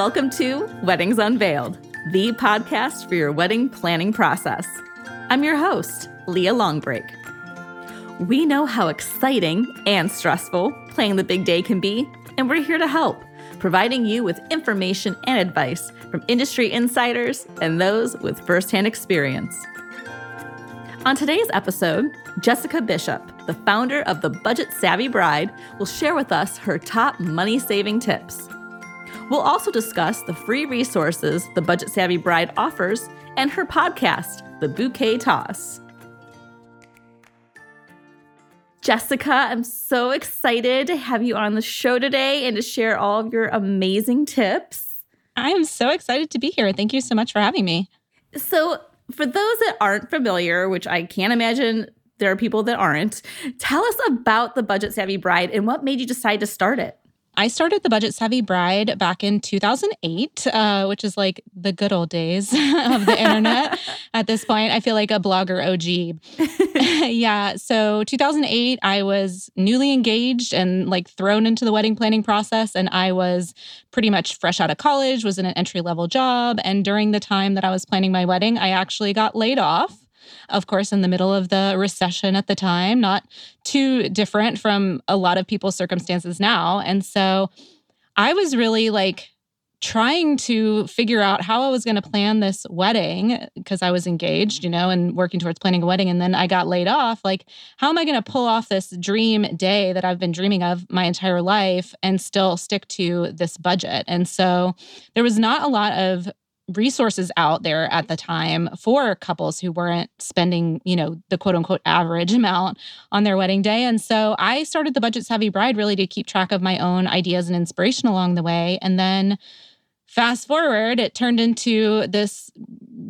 Welcome to Weddings Unveiled, the podcast for your wedding planning process. I'm your host, Leah Longbreak. We know how exciting and stressful planning the big day can be, and we're here to help, providing you with information and advice from industry insiders and those with firsthand experience. On today's episode, Jessica Bishop, the founder of The Budget Savvy Bride, will share with us her top money saving tips. We'll also discuss the free resources the Budget Savvy Bride offers and her podcast, The Bouquet Toss. Jessica, I'm so excited to have you on the show today and to share all of your amazing tips. I am so excited to be here. Thank you so much for having me. So, for those that aren't familiar, which I can't imagine there are people that aren't, tell us about the Budget Savvy Bride and what made you decide to start it. I started the Budget Savvy Bride back in 2008, uh, which is like the good old days of the internet. At this point, I feel like a blogger OG. yeah. So 2008, I was newly engaged and like thrown into the wedding planning process. And I was pretty much fresh out of college, was in an entry level job. And during the time that I was planning my wedding, I actually got laid off of course, in the middle of the recession at the time, not too different from a lot of people's circumstances now. And so I was really like trying to figure out how I was going to plan this wedding because I was engaged, you know, and working towards planning a wedding. And then I got laid off. Like, how am I going to pull off this dream day that I've been dreaming of my entire life and still stick to this budget? And so there was not a lot of resources out there at the time for couples who weren't spending, you know, the quote unquote average amount on their wedding day. And so I started the Budget Savvy Bride really to keep track of my own ideas and inspiration along the way. And then fast forward, it turned into this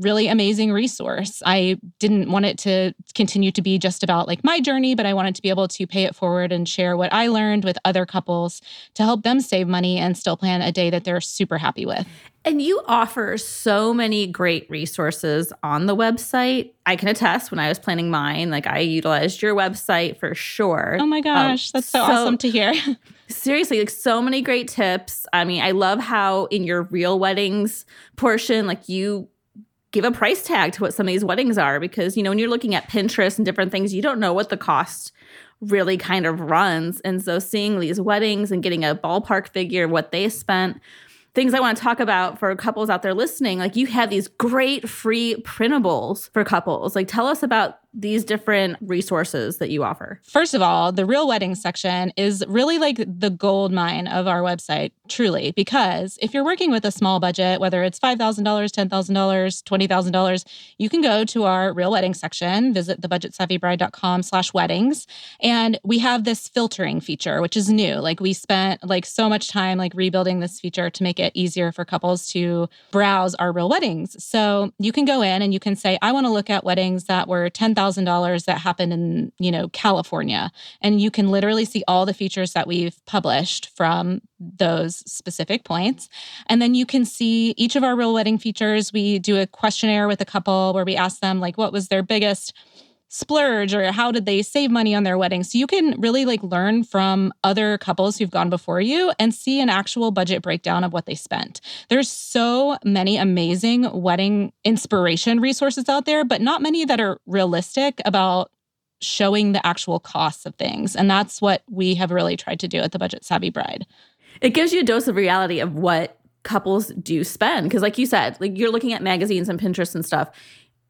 really amazing resource. I didn't want it to continue to be just about like my journey, but I wanted to be able to pay it forward and share what I learned with other couples to help them save money and still plan a day that they're super happy with. And you offer so many great resources on the website. I can attest when I was planning mine, like I utilized your website for sure. Oh my um, gosh, um, that's so, so awesome to hear. seriously, like so many great tips. I mean, I love how in your real weddings portion, like you give a price tag to what some of these weddings are because, you know, when you're looking at Pinterest and different things, you don't know what the cost really kind of runs. And so seeing these weddings and getting a ballpark figure of what they spent things I want to talk about for couples out there listening. Like you have these great free printables for couples. Like tell us about these different resources that you offer? First of all, the real wedding section is really like the gold mine of our website, truly, because if you're working with a small budget, whether it's $5,000, $10,000, $20,000, you can go to our real wedding section, visit thebudgetsavvybride.com slash weddings. And we have this filtering feature, which is new. Like we spent like so much time like rebuilding this feature to make it easier for couples to browse our real weddings. So you can go in and you can say, I want to look at weddings that were 10,000 $1,000 that happened in, you know, California. And you can literally see all the features that we've published from those specific points. And then you can see each of our real wedding features. We do a questionnaire with a couple where we ask them like what was their biggest splurge or how did they save money on their wedding. So you can really like learn from other couples who've gone before you and see an actual budget breakdown of what they spent. There's so many amazing wedding inspiration resources out there but not many that are realistic about showing the actual costs of things. And that's what we have really tried to do at the budget savvy bride. It gives you a dose of reality of what couples do spend. Because like you said like you're looking at magazines and pinterest and stuff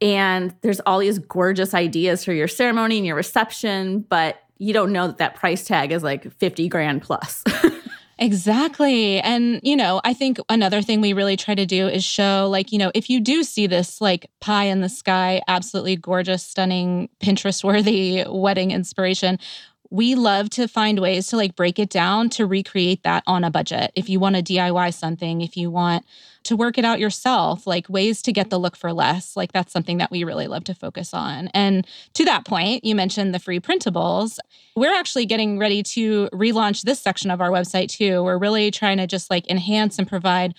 and there's all these gorgeous ideas for your ceremony and your reception, but you don't know that that price tag is like 50 grand plus. Exactly. And, you know, I think another thing we really try to do is show, like, you know, if you do see this like pie in the sky, absolutely gorgeous, stunning, Pinterest worthy wedding inspiration, we love to find ways to like break it down to recreate that on a budget. If you want to DIY something, if you want to work it out yourself, like ways to get the look for less, like that's something that we really love to focus on. And to that point, you mentioned the free printables. We're actually getting ready to relaunch this section of our website too. We're really trying to just like enhance and provide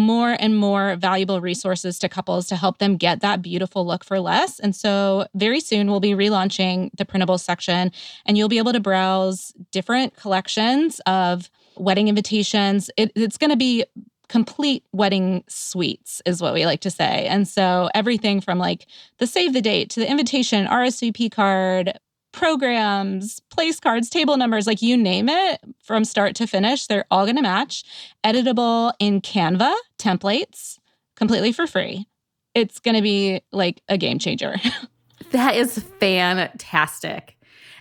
more and more valuable resources to couples to help them get that beautiful look for less. And so, very soon, we'll be relaunching the printable section, and you'll be able to browse different collections of wedding invitations. It, it's going to be complete wedding suites is what we like to say. And so everything from like the save the date to the invitation, RSVP card, programs, place cards, table numbers, like you name it from start to finish, they're all going to match. Editable in Canva templates completely for free. It's going to be like a game changer. that is fantastic.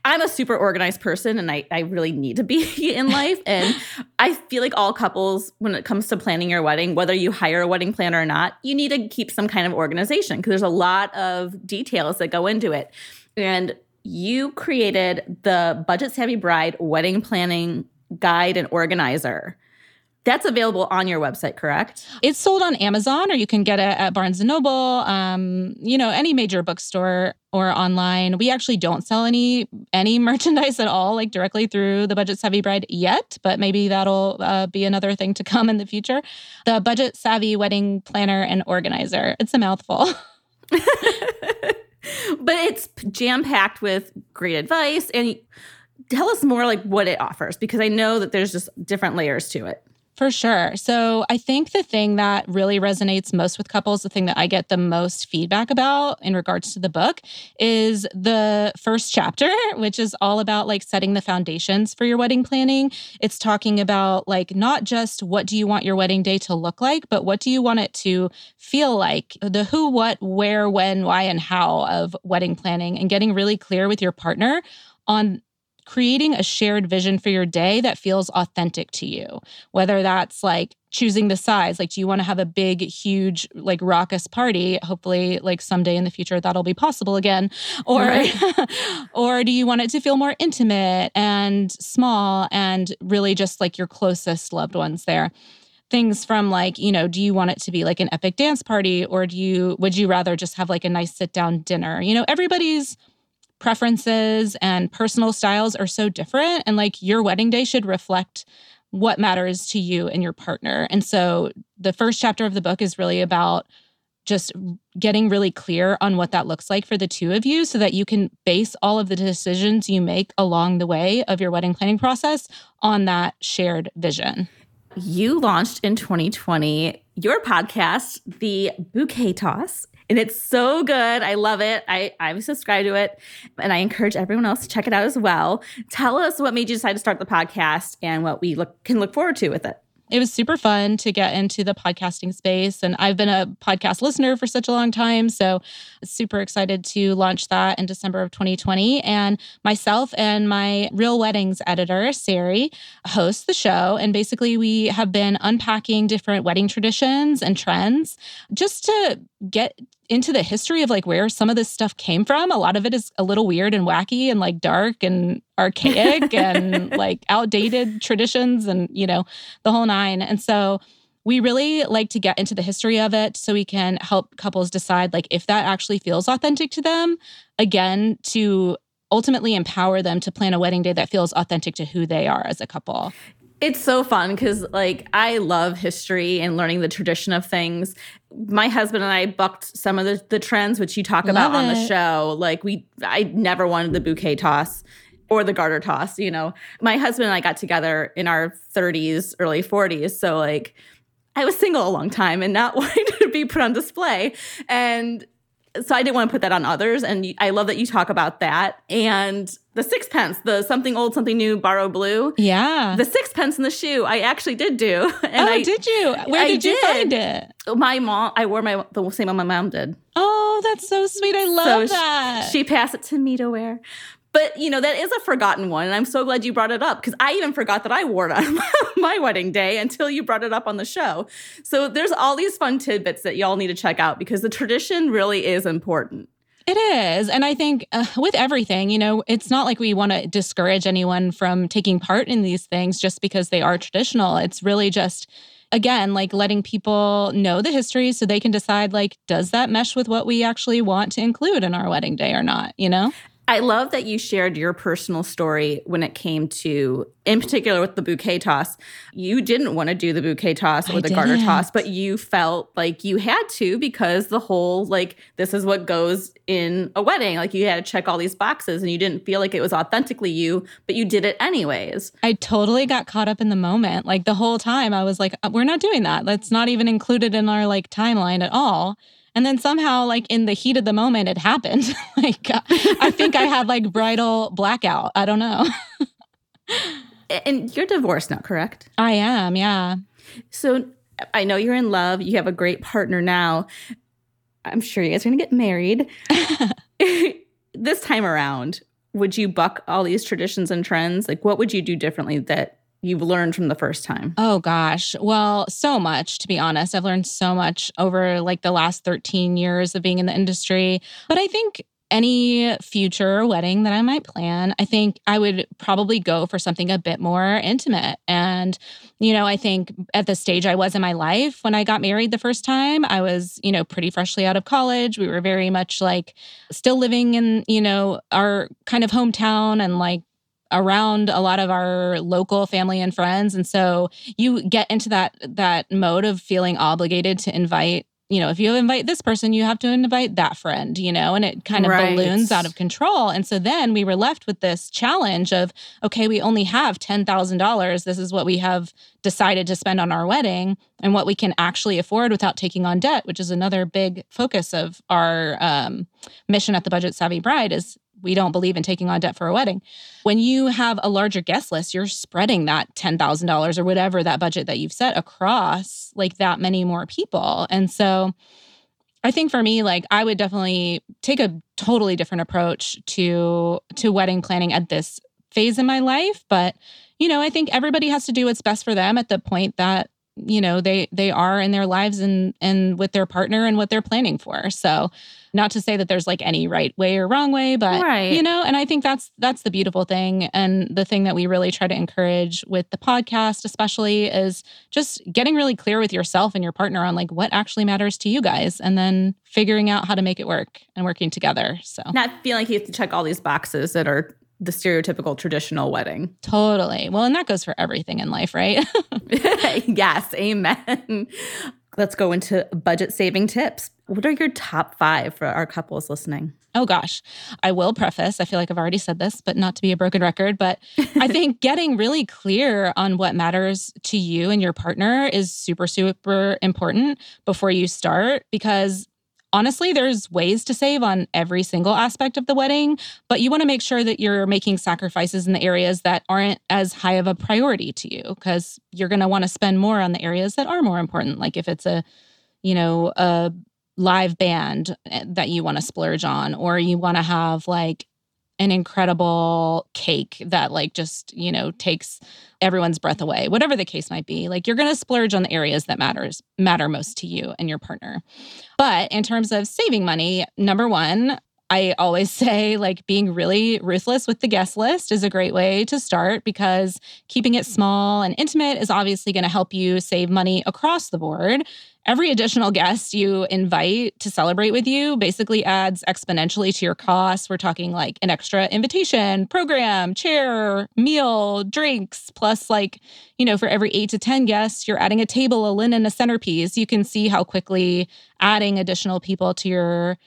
I'm a super organized person and I, I really need to be in life. And I feel like all couples, when it comes to planning your wedding, whether you hire a wedding planner or not, you need to keep some kind of organization because there's a lot of details that go into it. And you created the Budget Savvy Bride wedding planning guide and organizer. That's available on your website, correct? It's sold on Amazon, or you can get it at Barnes and Noble. Um, you know, any major bookstore or online. We actually don't sell any any merchandise at all, like directly through the Budget Savvy Bride yet, but maybe that'll uh, be another thing to come in the future. The Budget Savvy Wedding Planner and Organizer. It's a mouthful. but it's jam packed with great advice and tell us more like what it offers because I know that there's just different layers to it. For sure. So I think the thing that really resonates most with couples, the thing that I get the most feedback about in regards to the book is the first chapter, which is all about like setting the foundations for your wedding planning. It's talking about like not just what do you want your wedding day to look like, but what do you want it to feel like? The who, what, where, when, why, and how of wedding planning and getting really clear with your partner on creating a shared vision for your day that feels authentic to you. Whether that's like choosing the size, like do you want to have a big, huge, like raucous party? Hopefully, like someday in the future that'll be possible again. Or right. or do you want it to feel more intimate and small and really just like your closest loved ones there? things from like you know do you want it to be like an epic dance party or do you would you rather just have like a nice sit down dinner you know everybody's preferences and personal styles are so different. And like your wedding day should reflect what matters to you and your partner. And so the first chapter of the book is really about just getting really clear on what that looks like for the two of you so that you can base all of the decisions you make along the way of your wedding planning process on that shared vision. You launched in 2020 your podcast, The Bouquet Toss and it's so good. I love it. I I'm subscribed to it, and I encourage everyone else to check it out as well. Tell us what made you decide to start the podcast and what we look can look forward to with it it was super fun to get into the podcasting space. And I've been a podcast listener for such a long time. So super excited to launch that in December of 2020. And myself and my Real Weddings editor, Sari, host the show. And basically, we have been unpacking different wedding traditions and trends just to get into the history of like where some of this stuff came from. A lot of it is a little weird and wacky and like dark and archaic and like outdated traditions and, you know, the whole nine. And so we really like to get into the history of it so we can help couples decide like if that actually feels authentic to them. Again, to ultimately empower them to plan a wedding day that feels authentic to who they are as a couple. It's so fun because, like, I love history and learning the tradition of things. My husband and I bucked some of the, the trends, which you talk love about it. on the show. Like, we, I never wanted the bouquet toss or the garter toss. You know, my husband and I got together in our 30s, early 40s. So, like, I was single a long time and not wanting to be put on display. And so I didn't want to put that on others. And I love that you talk about that. And the sixpence, the something old, something new, borrow blue. Yeah. The sixpence in the shoe, I actually did do. And oh, I, did you? Where did, did you find it? My mom, I wore my the same one my mom did. Oh, that's so sweet. I love so that. She, she passed it to me to wear. But you know that is a forgotten one, and I'm so glad you brought it up because I even forgot that I wore it on my wedding day until you brought it up on the show. So there's all these fun tidbits that y'all need to check out because the tradition really is important. It is. And I think uh, with everything, you know, it's not like we want to discourage anyone from taking part in these things just because they are traditional. It's really just, again, like letting people know the history so they can decide, like, does that mesh with what we actually want to include in our wedding day or not, you know? I love that you shared your personal story when it came to, in particular with the bouquet toss. You didn't want to do the bouquet toss or I the garter toss, but you felt like you had to because the whole, like, this is what goes in a wedding. Like, you had to check all these boxes and you didn't feel like it was authentically you, but you did it anyways. I totally got caught up in the moment. Like the whole time I was like, "Uh, we're not doing that. That's not even included in our like timeline at all. And then somehow, like in the heat of the moment, it happened. like uh, I think I had like bridal blackout. I don't know. And you're divorced now, correct? I am, yeah. So I know you're in love. You have a great partner now. I'm sure you guys are going to get married. this time around, would you buck all these traditions and trends? Like, what would you do differently that you've learned from the first time? Oh gosh. Well, so much to be honest. I've learned so much over like the last 13 years of being in the industry. But I think any future wedding that I might plan, I think I would probably go for something a bit more intimate. And, you know, I think at the stage I was in my life when I got married the first time, I was, you know, pretty freshly out of college. We were very much like still living in, you know, our kind of hometown and like around a lot of our local family and friends. And so you get into that that mode of feeling obligated to invite you know if you invite this person you have to invite that friend you know and it kind of Right. balloons out of control. And so then we were left with this challenge of okay we only have $10,000 this is what we have decided to spend on our wedding and what we can actually afford without taking on debt which is another big focus of our um, mission at the budget savvy bride is we don't believe in taking on debt for a wedding when you have a larger guest list, you're spreading that $10,000 or whatever that budget that you've set across like that many more people. And so I think for me like I would definitely take a totally different approach to to wedding planning at this phase in my life, but you know, I think everybody has to do what's best for them at the point that you know they they are in their lives and and with their partner and what they're planning for. So not to say that there's like any right way or wrong way, but Right. you know, and I think that's that's the beautiful thing and the thing that we really try to encourage with the podcast especially is just getting really clear with yourself and your partner on like what actually matters to you guys and then figuring out how to make it work and working together. So Not feeling like you have to check all these boxes that are the stereotypical traditional wedding. totally. Well, and that goes for everything in life, right? yes, amen. Let's go into budget saving tips. What are your top five for our couples listening? Oh gosh, I will preface. I feel like I've already said this, but not to be a broken record. But I think getting really clear on what matters to you and your partner is super, super important before you start because honestly, there's ways to save on every single aspect of the wedding, but you want to make sure that you're making sacrifices in the areas that aren't as high of a priority to you because you're going to want to spend more on the areas that are more important. Like if it's a, you know, a live band eh, that you want to splurge on or you want to have like an incredible cake that like just you know takes everyone's breath away whatever the case might be. Like you're going to splurge on the areas that matters matter most to you and your partner. But in terms of saving money number 1 I always say like being really ruthless with the guest list is a great way to start because keeping it small and intimate is obviously going to help you save money across the board every additional guest you invite to celebrate with you basically adds exponentially to your costs. We're talking like an extra invitation, program, chair, meal, drinks, plus like, you know, for every eight to 10 guests, you're adding a table, a linen, a centerpiece. You can see how quickly adding additional people to your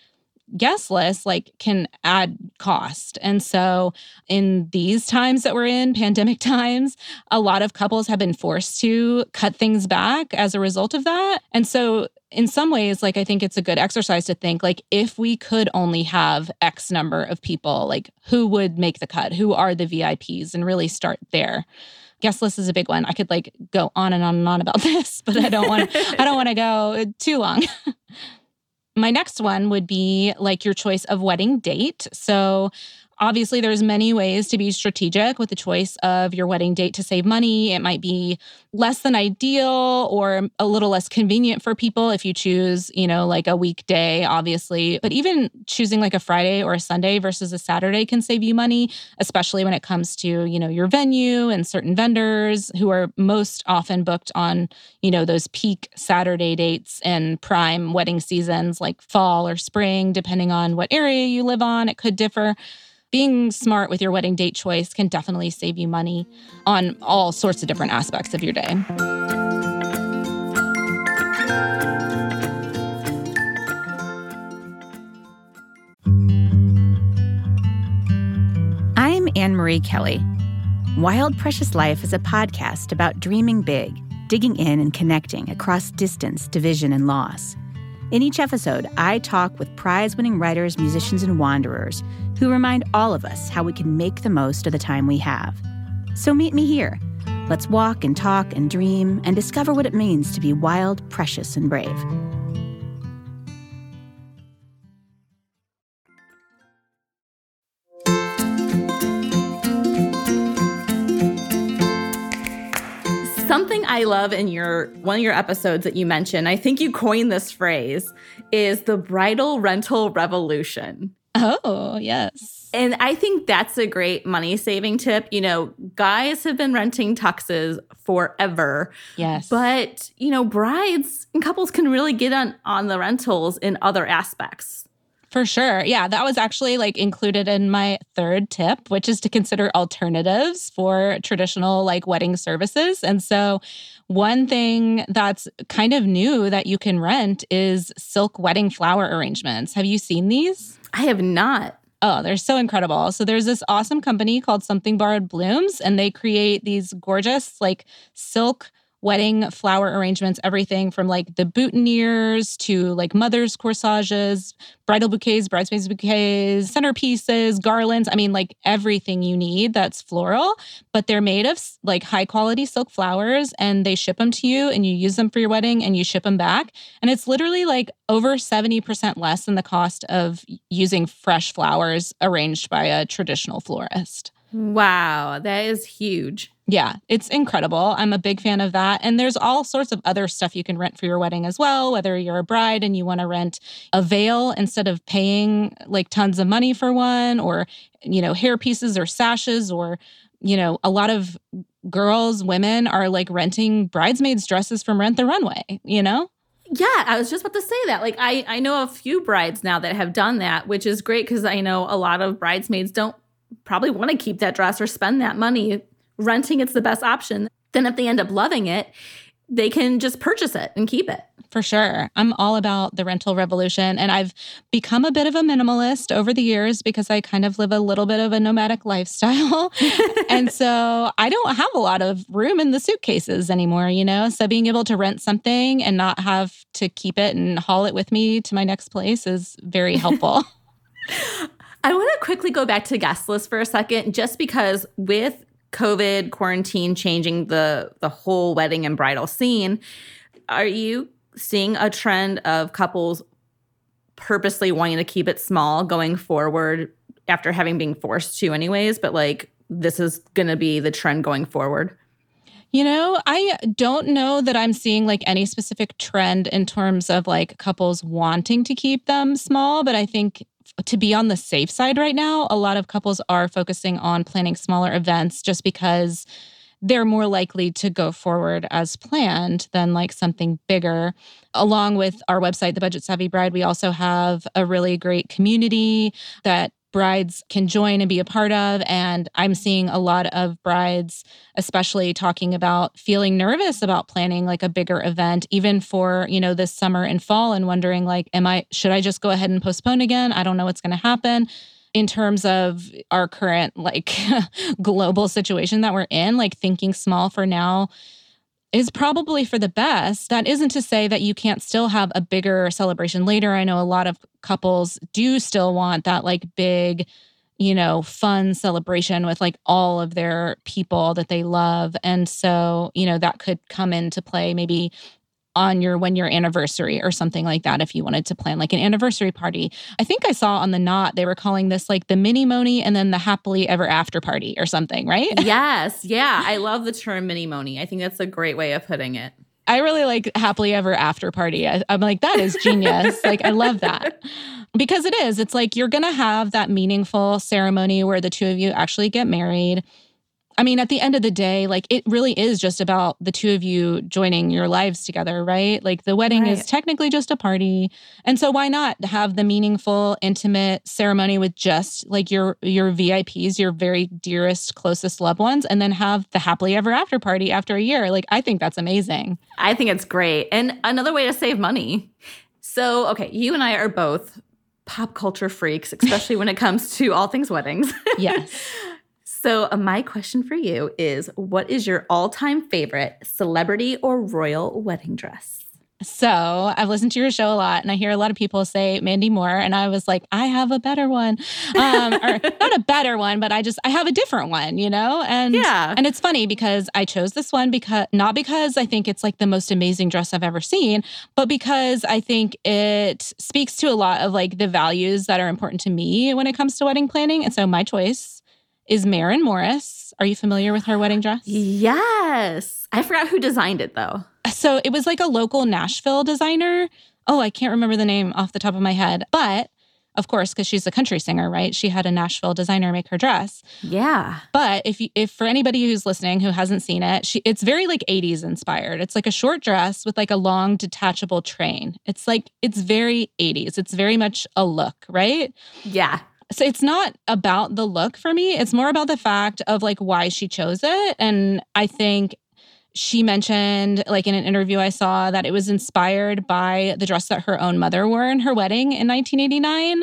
guest list like can add cost. And so in these times that we're in, pandemic times, a lot of couples have been forced to cut things back as a result of that. And so in some ways like I think it's a good exercise to think like if we could only have x number of people, like who would make the cut? Who are the VIPs and really start there. Guest list is a big one. I could like go on and on and on about this, but I don't want to I don't want to go too long. My next one would be like your choice of wedding date. So obviously there's many ways to be strategic with the choice of your wedding date to save money. It might be less than ideal or a little less convenient for people if you choose, you know, like a weekday, obviously. But even choosing like a Friday or a Sunday versus a Saturday can save you money, especially when it comes to, you know, your venue and certain vendors who are most often booked on, you know, those peak Saturday dates and prime wedding seasons like fall or spring, depending on what area you live on. It could differ. Being smart with your wedding date choice can definitely save you money on all sorts of different aspects of your day. I'm Anne Marie Kelly. Wild Precious Life is a podcast about dreaming big, digging in and connecting across distance, division, and loss. In each episode, I talk with prize winning writers, musicians, and wanderers who remind all of us how we can make the most of the time we have. So meet me here. Let's walk and talk and dream and discover what it means to be wild, precious, and brave. Love in your one of your episodes that you mentioned, I think you coined this phrase, is the bridal rental revolution. Oh, yes. And I think that's a great money saving tip. You know, guys have been renting tuxes forever. Yes. But, you know, brides and couples can really get on on the rentals in other aspects. For sure. Yeah, that was actually like included in my third tip, which is to consider alternatives for traditional like wedding services. And so, one thing that's kind of new that you can rent is silk wedding flower arrangements. Have you seen these? I have not. Oh, they're so incredible. So there's this awesome company called Something Borrowed Blooms, and they create these gorgeous, like silk wedding flower arrangements, everything from like the boutonnieres to like mother's corsages, bridal bouquets, bridesmaids bouquets, centerpieces, garlands. I mean, like everything you need that's floral, but they're made of like high quality silk flowers and they ship them to you and you use them for your wedding and you ship them back. And it's literally like over 70% less than the cost of using fresh flowers arranged by a traditional florist. Wow, that is huge. Yeah, it's incredible. I'm a big fan of that. And there's all sorts of other stuff you can rent for your wedding as well, whether you're a bride and you want to rent a veil instead of paying like tons of money for one, or, you know, hair pieces or sashes, or, you know, a lot of girls, women are like renting bridesmaids' dresses from Rent the Runway, you know? Yeah, I was just about to say that. Like I I know a few brides now that have done that, which is great cuz I know a lot of bridesmaids don't probably want to keep that dress or spend that money renting it's the best option. Then if they end up loving it, they can just purchase it and keep it. For sure. I'm all about the rental revolution. And I've become a bit of a minimalist over the years because I kind of live a little bit of a nomadic lifestyle. and so I don't have a lot of room in the suitcases anymore, you know? So being able to rent something and not have to keep it and haul it with me to my next place is very helpful. I want to quickly go back to guest list for a second, just because with COVID quarantine changing the the whole wedding and bridal scene, are you seeing a trend of couples purposely wanting to keep it small going forward after having been forced to anyways, but like this is going to be the trend going forward? You know, I don't know that I'm seeing like any specific trend in terms of like couples wanting to keep them small, but I think to be on the safe side right now, a lot of couples are focusing on planning smaller events just because they're more likely to go forward as planned than like something bigger. Along with our website, The Budget Savvy Bride, we also have a really great community that brides can join and be a part of. And I'm seeing a lot of brides, especially talking about feeling nervous about planning like a bigger event, even for, you know, this summer and fall and wondering, like, am I, should I just go ahead and postpone again? I don't know what's going to happen. In terms of our current like global situation that we're in, like thinking small for now is probably for the best. That isn't to say that you can't still have a bigger celebration later. I know a lot of couples do still want that like big, you know, fun celebration with like all of their people that they love. And so, you know, that could come into play maybe on your when your anniversary or something like that if you wanted to plan like an anniversary party. I think I saw on the knot they were calling this like the minimony and then the happily ever after party or something, right? Yes. Yeah. I love the term minimony. I think that's a great way of putting it. I really like happily ever after party. I, am like, that is genius. like, I love that because it is. It's like you're going to have that meaningful ceremony where the two of you actually get married I mean, at the end of the day, like it really is just about the two of you joining your lives together, right? Like the wedding Right. is technically just a party. And so why not have the meaningful, intimate ceremony with just like your your VIPs, your very dearest, closest loved ones, and then have the happily ever after party after a year? Like I think that's amazing. I think it's great. And another way to save money. So, okay, you and I are both pop culture freaks, especially when it comes to all things weddings. Yes. so, uh, my question for you is what is your all time favorite celebrity or royal wedding dress? So I've listened to your show a lot, and I hear a lot of people say Mandy Moore, and I was like, I have a better one, um, or not a better one, but I just I have a different one, you know. And Yeah. and it's funny because I chose this one because not because I think it's like the most amazing dress I've ever seen, but because I think it speaks to a lot of like the values that are important to me when it comes to wedding planning. And so my choice is Maren Morris. Are you familiar with her wedding dress? Yes. I forgot who designed it though. So it was like a local Nashville designer. Oh, I can't remember the name off the top of my head. But of course, because she's a country singer, right? She had a Nashville designer make her dress. Yeah. But if you, if for anybody who's listening who hasn't seen it, she it's very like 80s inspired. It's like a short dress with like a long detachable train. It's like it's very 80s. It's very much a look, right? Yeah. So it's not about the look for me. It's more about the fact of like why she chose it. And I think she mentioned, like in an interview I saw, that it was inspired by the dress that her own mother wore in her wedding in 1989.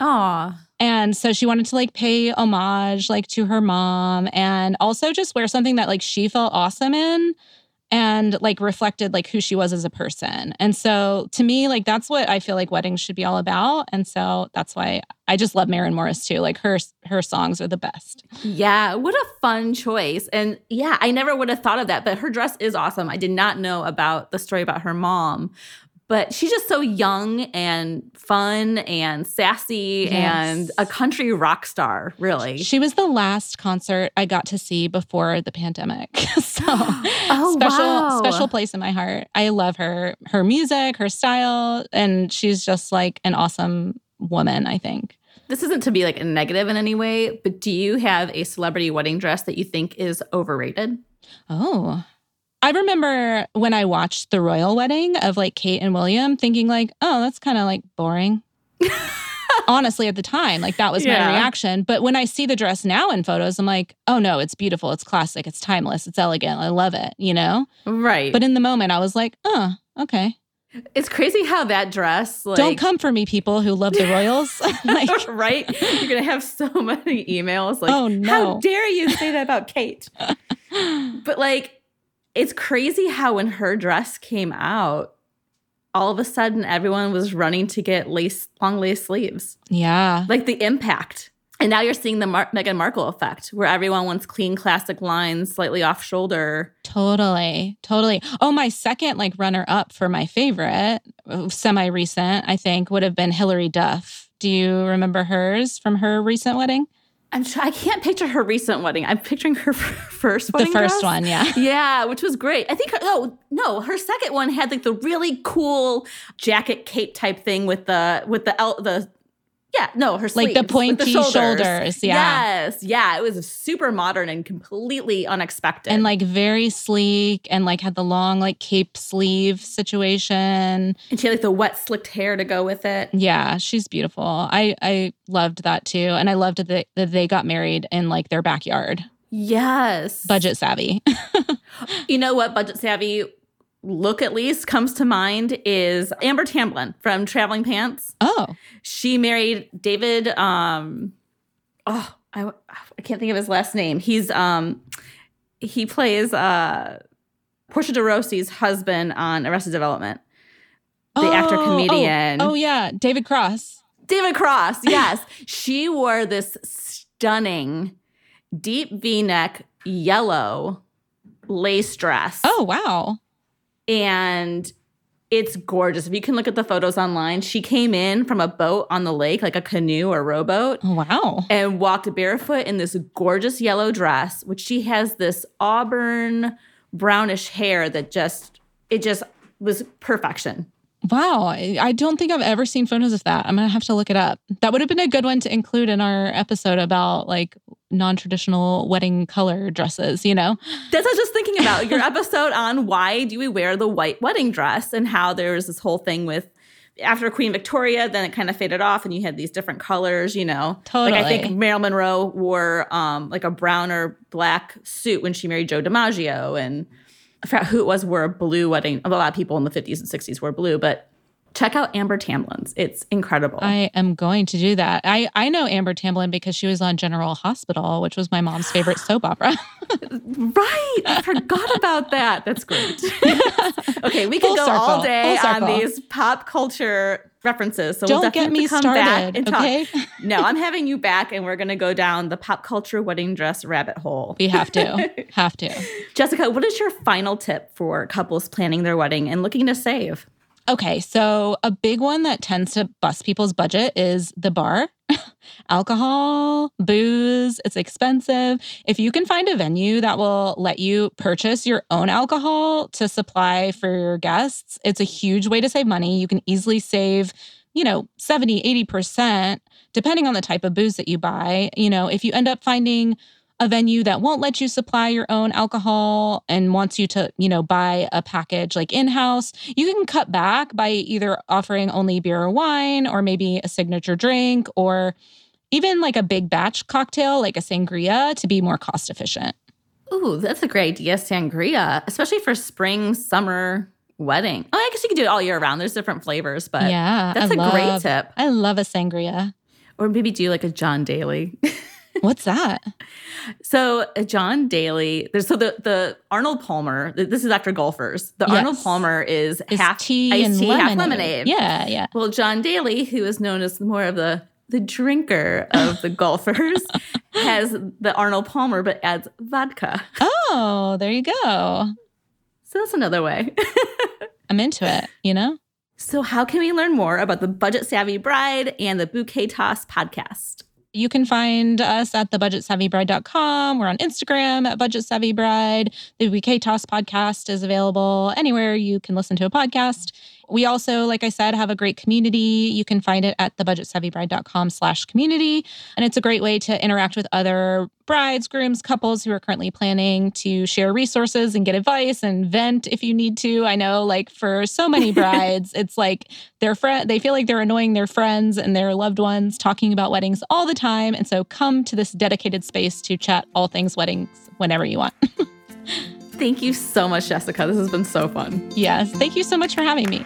Aw. And so she wanted to like pay homage like to her mom and also just wear something that like she felt awesome in and like reflected like who she was as a person. And so to me like that's what I feel like weddings should be all about and so that's why I just love Maren Morris too. Like her her songs are the best. Yeah, what a fun choice. And yeah, I never would have thought of that, but her dress is awesome. I did not know about the story about her mom, but she's just so young and fun and sassy Yes. and a country rock star, really. She was the last concert I got to see before the pandemic. so Oh, special wow. special place in my heart. I love her her music, her style, and she's just like an awesome woman, I think. This isn't to be like a negative in any way, but do you have a celebrity wedding dress that you think is overrated? Oh. I remember when I watched the royal wedding of like Kate and William thinking like, "Oh, that's kind of like boring." Honestly, at the time, like that was Yeah. my reaction. But when I see the dress now in photos, I'm like, "Oh no, it's beautiful. It's classic. It's timeless. It's elegant. I love it." You know? Right. But in the moment, I was like, "Oh, okay." it's crazy how that dress like Don't come for me, people who love the royals. like, right? You're gonna have so many emails like, Oh, no! "How dare you say that about Kate?" but like, it's crazy how when her dress came out, all of a sudden everyone was running to get lace, long lace sleeves. yeah. Like the impact. And now you're seeing the Mar- Meghan Markle effect, where everyone wants clean, classic lines, slightly off shoulder. Totally, totally. Oh, my second like runner up for my favorite, semi recent, I think, would have been Hilary Duff. Do you remember hers from her recent wedding? I'm try- I can't picture her recent wedding. I'm picturing her first The wedding first dress. one, yeah. Yeah, which was great. I think her, oh no, her second one had like the really cool jacket cape type thing with the with the el- the yeah no her Like the sleeves with pointy shoulders, yeah. yes yeah it was super modern and completely unexpected And like very sleek and like had the long like cape sleeve situation. and she had like the wet slicked hair to go with it. Yeah, she's beautiful. I I loved that too. And I loved that that they got married in like their backyard. Yes, Budget savvy. You know what budget savvy look at least comes to mind is Amber Tamblyn from Traveling Pants. oh, she married David. Um, oh, I, I can't think of his last name. He's um, he plays uh, Portia de Rossi's husband on Arrested Development. The actor Oh, oh, comedian. Oh, yeah, David Cross. David Cross. Yes, she wore this stunning deep V-neck yellow lace dress. Oh, wow. And it's gorgeous. If you can look at the photos online, she came in from a boat on the lake, like a canoe or rowboat, Oh, wow. and walked barefoot in this gorgeous yellow dress, which she has this auburn brownish hair that just it just was perfection. Wow. I I don't think I've ever seen photos of that. I'm going to have to look it up. That would have been a good one to include in our episode about like non traditional wedding color dresses, you know? That's what I was just thinking about your episode on why do we wear the white wedding dress and how there was this whole thing with after Queen Victoria, then it kind of faded off and you had these different colors, you know. Totally. Like I think Marilyn Monroe wore um like a brown or black suit when she married Joe DiMaggio and I forgot who it was wore a blue wedding. A lot of people in the 50s and 60s wore blue, but check out Amber Tamblyn's. It's incredible. I am going to do that. I, I know Amber Tamblyn because she was on General Hospital, which was my mom's favorite soap opera. right. I forgot about that. That's great. okay, we could Full go circle. all day on these pop culture references. So Don't we'll get me have to back started, and talk. okay? No, I'm having you back and we're going to go down the pop culture wedding dress rabbit hole. We have to. have to. Jessica, what is your final tip for couples planning their wedding and looking to save? Okay, so a big one that tends to bust people's budget is the bar. Alcohol, booze, it's expensive. If you can find a venue that will let you purchase your own alcohol to supply for your guests, it's a huge way to save money. You can easily save, you know, 70, 80%, depending on the type of booze that you buy. You know, if you end up finding a venue that won't let you supply your own alcohol and wants you to, you know, buy a package like in-house, you can cut back by either offering only beer or wine or maybe a signature drink or even like a big batch cocktail like a sangria to be more cost efficient. Ooh, that's a great idea, sangria, especially for spring, summer wedding. Oh, I guess you can do it all year round. There's different flavors, but yeah, that's a a great tip. I love a sangria. Or maybe do like a John Daly. What's that? So uh, John Daly, there's so the the Arnold Palmer. This is after golfers. The Yes. Arnold Palmer is Is half tea iced and tea, lemonade. half lemonade. Yeah, yeah. Well, John Daly, who is known as more of the the drinker of the golfers, has the Arnold Palmer, but adds vodka. Oh, there you go. So that's another way. I'm into it, you know? so how can we learn more about the Budget Savvy Bride and the Bouquet Toss podcast? You can find us at thebudgetsavvybride.com. We're on Instagram at Budget Savvy Bride. The Bouquet Toss podcast is available anywhere you can listen to a podcast. We also, like I said, have a great community. You can find it at thebudgetsavvybride.com slash community. And it's a great way to interact with other brides, grooms, couples who are currently planning to share resources and get advice and vent if you need to. I know like for so many brides, it's like their friend they feel like they're annoying their friends and their loved ones talking about weddings all the time. And so come to this dedicated space to chat all things weddings whenever you want. Thank you so much, Jessica. This has been so fun. yes. Thank you so much for having me.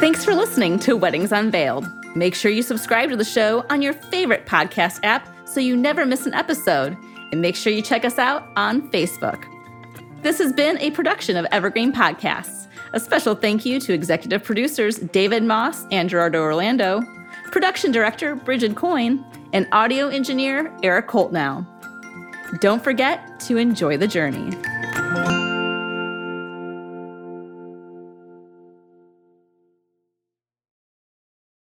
Thanks for listening to Weddings Unveiled. Make sure you subscribe to the show on your favorite podcast app so you never miss an episode. And make sure you check us out on Facebook. This has been a production of Evergreen Podcasts. A special thank you to executive producers David Moss and Gerardo Orlando, production director Bridget Coyne, and audio engineer Eric Koltnow. Don't forget to enjoy the journey.